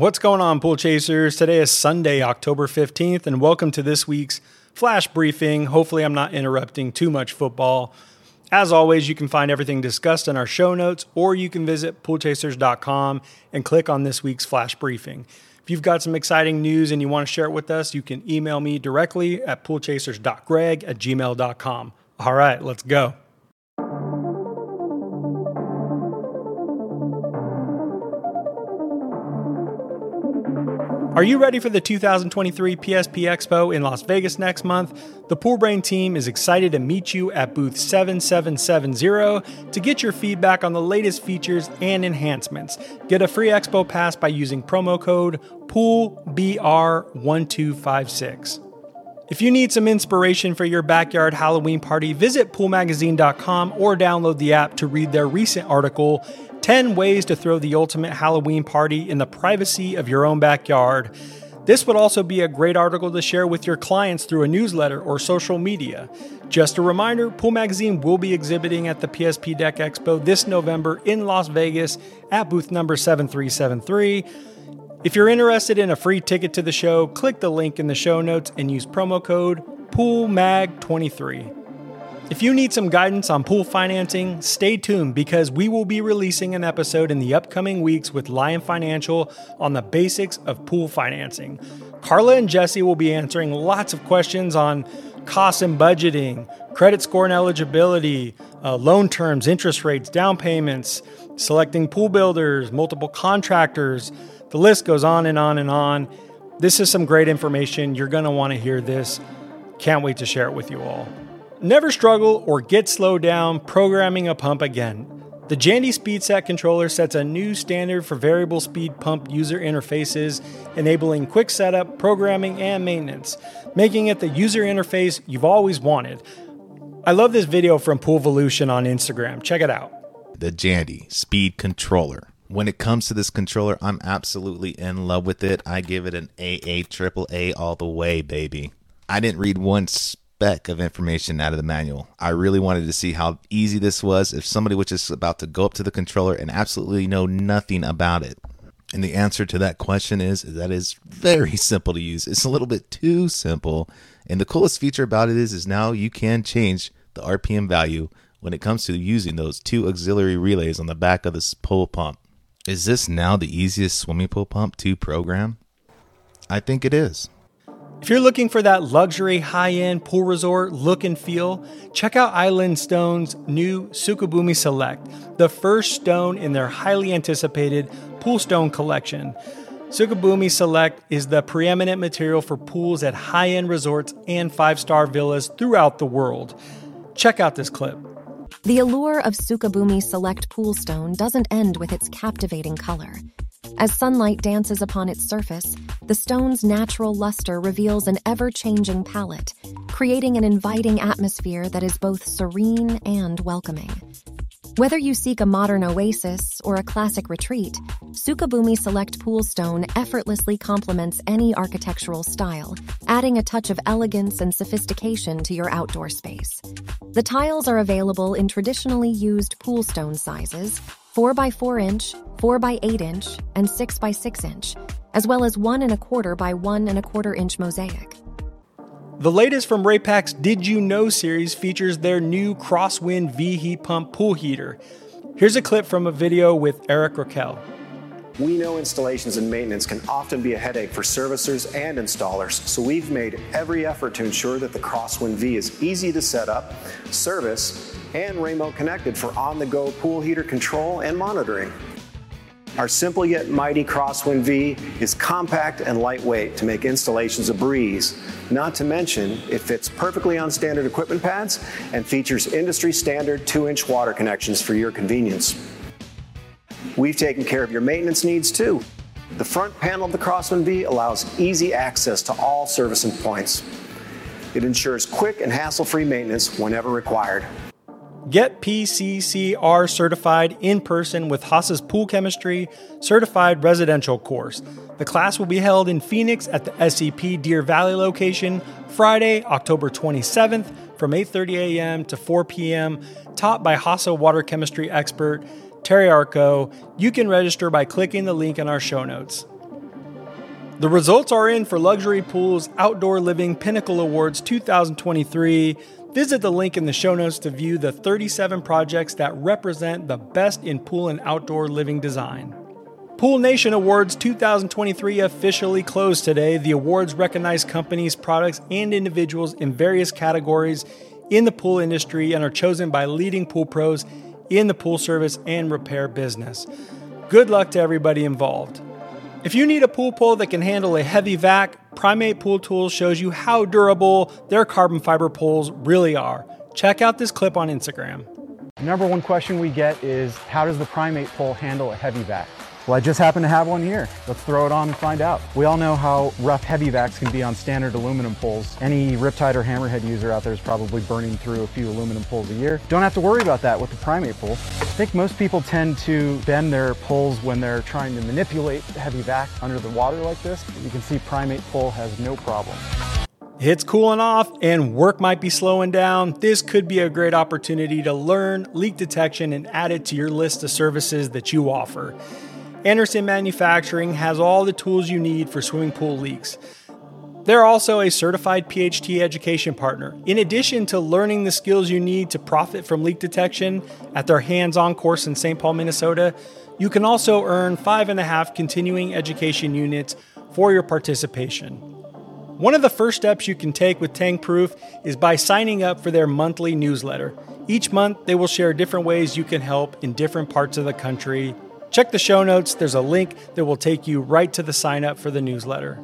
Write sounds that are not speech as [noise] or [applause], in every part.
What's going on, pool chasers? Today is Sunday, October 15th, and welcome to this week's flash briefing. Hopefully, I'm not interrupting too much football. As always, you can find everything discussed in our show notes, or you can visit poolchasers.com and click on this week's flash briefing. If you've got some exciting news and you want to share it with us, you can email me directly at poolchasers.greg at gmail.com. All right, let's go. Are you ready for the 2023 PSP Expo in Las Vegas next month? The Pool Brain team is excited to meet you at booth 7770 to get your feedback on the latest features and enhancements. Get a free expo pass by using promo code POOLBR1256. If you need some inspiration for your backyard Halloween party, visit poolmagazine.com or download the app to read their recent article 10 ways to throw the ultimate Halloween party in the privacy of your own backyard. This would also be a great article to share with your clients through a newsletter or social media. Just a reminder Pool Magazine will be exhibiting at the PSP Deck Expo this November in Las Vegas at booth number 7373. If you're interested in a free ticket to the show, click the link in the show notes and use promo code POOLMAG23. If you need some guidance on pool financing, stay tuned because we will be releasing an episode in the upcoming weeks with Lyon Financial on the basics of pool financing. Carla and Jesse will be answering lots of questions on costs and budgeting, credit score and eligibility, uh, loan terms, interest rates, down payments, selecting pool builders, multiple contractors. The list goes on and on and on. This is some great information. You're going to want to hear this. Can't wait to share it with you all. Never struggle or get slowed down programming a pump again. The Jandy SpeedSet controller sets a new standard for variable speed pump user interfaces, enabling quick setup, programming, and maintenance, making it the user interface you've always wanted. I love this video from Poolvolution on Instagram. Check it out. The Jandy Speed Controller. When it comes to this controller, I'm absolutely in love with it. I give it an AA, triple A all the way, baby. I didn't read once speck of information out of the manual. I really wanted to see how easy this was if somebody was just about to go up to the controller and absolutely know nothing about it. And the answer to that question is, that is very [laughs] simple to use. It's a little bit too simple. And the coolest feature about it is, is now you can change the RPM value when it comes to using those two auxiliary relays on the back of this pool pump. Is this now the easiest swimming pool pump to program? I think it is. If you're looking for that luxury high end pool resort look and feel, check out Island Stone's new Sukabumi Select, the first stone in their highly anticipated pool stone collection. Sukabumi Select is the preeminent material for pools at high end resorts and five star villas throughout the world. Check out this clip. The allure of Sukabumi Select Pool Stone doesn't end with its captivating color. As sunlight dances upon its surface, the stone's natural luster reveals an ever changing palette, creating an inviting atmosphere that is both serene and welcoming. Whether you seek a modern oasis or a classic retreat, Sukabumi Select Pool Stone effortlessly complements any architectural style, adding a touch of elegance and sophistication to your outdoor space. The tiles are available in traditionally used pool stone sizes 4 by 4 inch, 4 by 8 inch, and 6 by 6 inch, as well as 1 and a quarter by 1 and a quarter inch mosaic. The latest from Raypak's Did You Know series features their new Crosswind V heat pump pool heater. Here's a clip from a video with Eric Raquel. We know installations and maintenance can often be a headache for servicers and installers, so we've made every effort to ensure that the Crosswind V is easy to set up, service, and remote connected for on the go pool heater control and monitoring. Our simple yet mighty Crosswind V is compact and lightweight to make installations a breeze. Not to mention, it fits perfectly on standard equipment pads and features industry standard 2 inch water connections for your convenience. We've taken care of your maintenance needs too. The front panel of the Crosswind V allows easy access to all servicing points. It ensures quick and hassle free maintenance whenever required. Get PCCR certified in person with Hasa's Pool Chemistry Certified Residential course. The class will be held in Phoenix at the SCP Deer Valley location Friday, October 27th from 8:30 a.m. to 4 p.m. taught by Hasa water chemistry expert Terry Arco. You can register by clicking the link in our show notes. The results are in for Luxury Pools Outdoor Living Pinnacle Awards 2023. Visit the link in the show notes to view the 37 projects that represent the best in pool and outdoor living design. Pool Nation Awards 2023 officially closed today. The awards recognize companies, products, and individuals in various categories in the pool industry and are chosen by leading pool pros in the pool service and repair business. Good luck to everybody involved. If you need a pool pole that can handle a heavy vac, Primate Pool Tools shows you how durable their carbon fiber poles really are. Check out this clip on Instagram. Number one question we get is how does the Primate pole handle a heavy vac? Well, I just happen to have one here. Let's throw it on and find out. We all know how rough heavy vacs can be on standard aluminum poles. Any Riptide or Hammerhead user out there is probably burning through a few aluminum poles a year. Don't have to worry about that with the Primate pole. I think most people tend to bend their poles when they're trying to manipulate heavy vac under the water like this. You can see Primate pole has no problem. It's cooling off and work might be slowing down. This could be a great opportunity to learn leak detection and add it to your list of services that you offer. Anderson Manufacturing has all the tools you need for swimming pool leaks. They're also a certified PHT education partner. In addition to learning the skills you need to profit from leak detection at their hands on course in St. Paul, Minnesota, you can also earn five and a half continuing education units for your participation. One of the first steps you can take with Tankproof is by signing up for their monthly newsletter. Each month, they will share different ways you can help in different parts of the country Check the show notes. There's a link that will take you right to the sign up for the newsletter.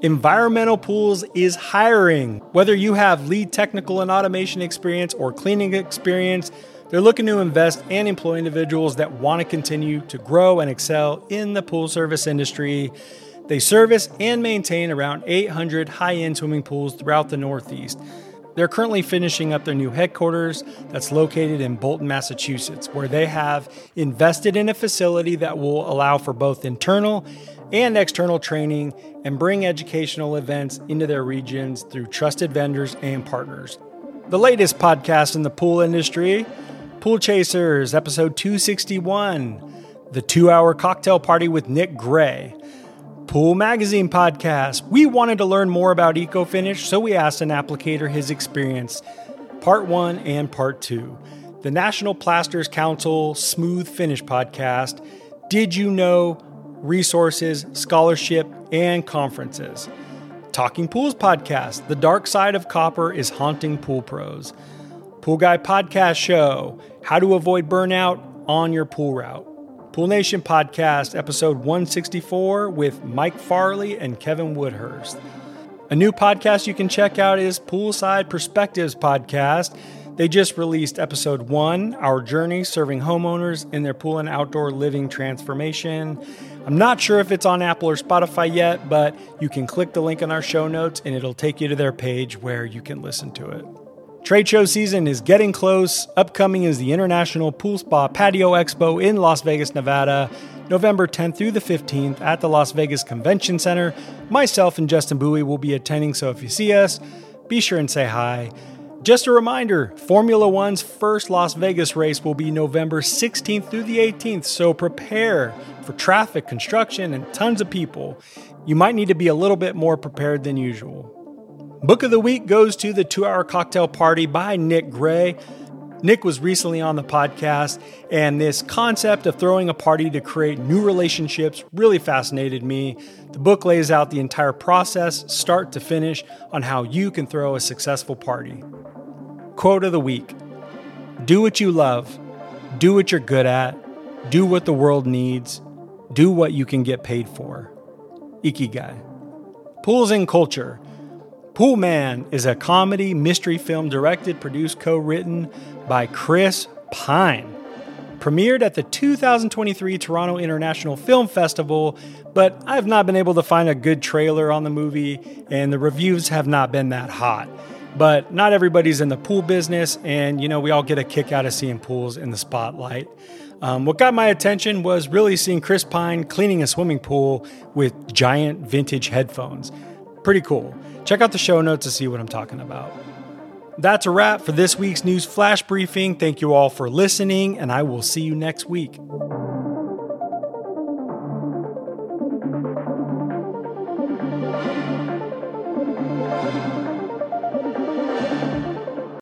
Environmental Pools is hiring. Whether you have lead technical and automation experience or cleaning experience, they're looking to invest and employ individuals that want to continue to grow and excel in the pool service industry. They service and maintain around 800 high end swimming pools throughout the Northeast. They're currently finishing up their new headquarters that's located in Bolton, Massachusetts, where they have invested in a facility that will allow for both internal and external training and bring educational events into their regions through trusted vendors and partners. The latest podcast in the pool industry, Pool Chasers, episode 261, the two hour cocktail party with Nick Gray. Pool Magazine podcast. We wanted to learn more about EcoFinish, so we asked an applicator his experience, part one and part two. The National Plasters Council Smooth Finish podcast. Did you know? Resources, scholarship, and conferences. Talking Pools podcast. The dark side of copper is haunting pool pros. Pool Guy podcast show. How to avoid burnout on your pool route. Pool Nation Podcast, episode 164, with Mike Farley and Kevin Woodhurst. A new podcast you can check out is Poolside Perspectives Podcast. They just released episode one, Our Journey Serving Homeowners in Their Pool and Outdoor Living Transformation. I'm not sure if it's on Apple or Spotify yet, but you can click the link in our show notes and it'll take you to their page where you can listen to it. Trade show season is getting close. Upcoming is the International Pool Spa Patio Expo in Las Vegas, Nevada, November 10th through the 15th at the Las Vegas Convention Center. Myself and Justin Bowie will be attending, so if you see us, be sure and say hi. Just a reminder Formula One's first Las Vegas race will be November 16th through the 18th, so prepare for traffic, construction, and tons of people. You might need to be a little bit more prepared than usual. Book of the week goes to The Two Hour Cocktail Party by Nick Gray. Nick was recently on the podcast, and this concept of throwing a party to create new relationships really fascinated me. The book lays out the entire process, start to finish, on how you can throw a successful party. Quote of the week Do what you love, do what you're good at, do what the world needs, do what you can get paid for. Ikigai. Pools and culture. Poolman is a comedy mystery film directed, produced, co written by Chris Pine. Premiered at the 2023 Toronto International Film Festival, but I've not been able to find a good trailer on the movie, and the reviews have not been that hot. But not everybody's in the pool business, and you know, we all get a kick out of seeing pools in the spotlight. Um, what got my attention was really seeing Chris Pine cleaning a swimming pool with giant vintage headphones. Pretty cool. Check out the show notes to see what I'm talking about. That's a wrap for this week's news flash briefing. Thank you all for listening, and I will see you next week.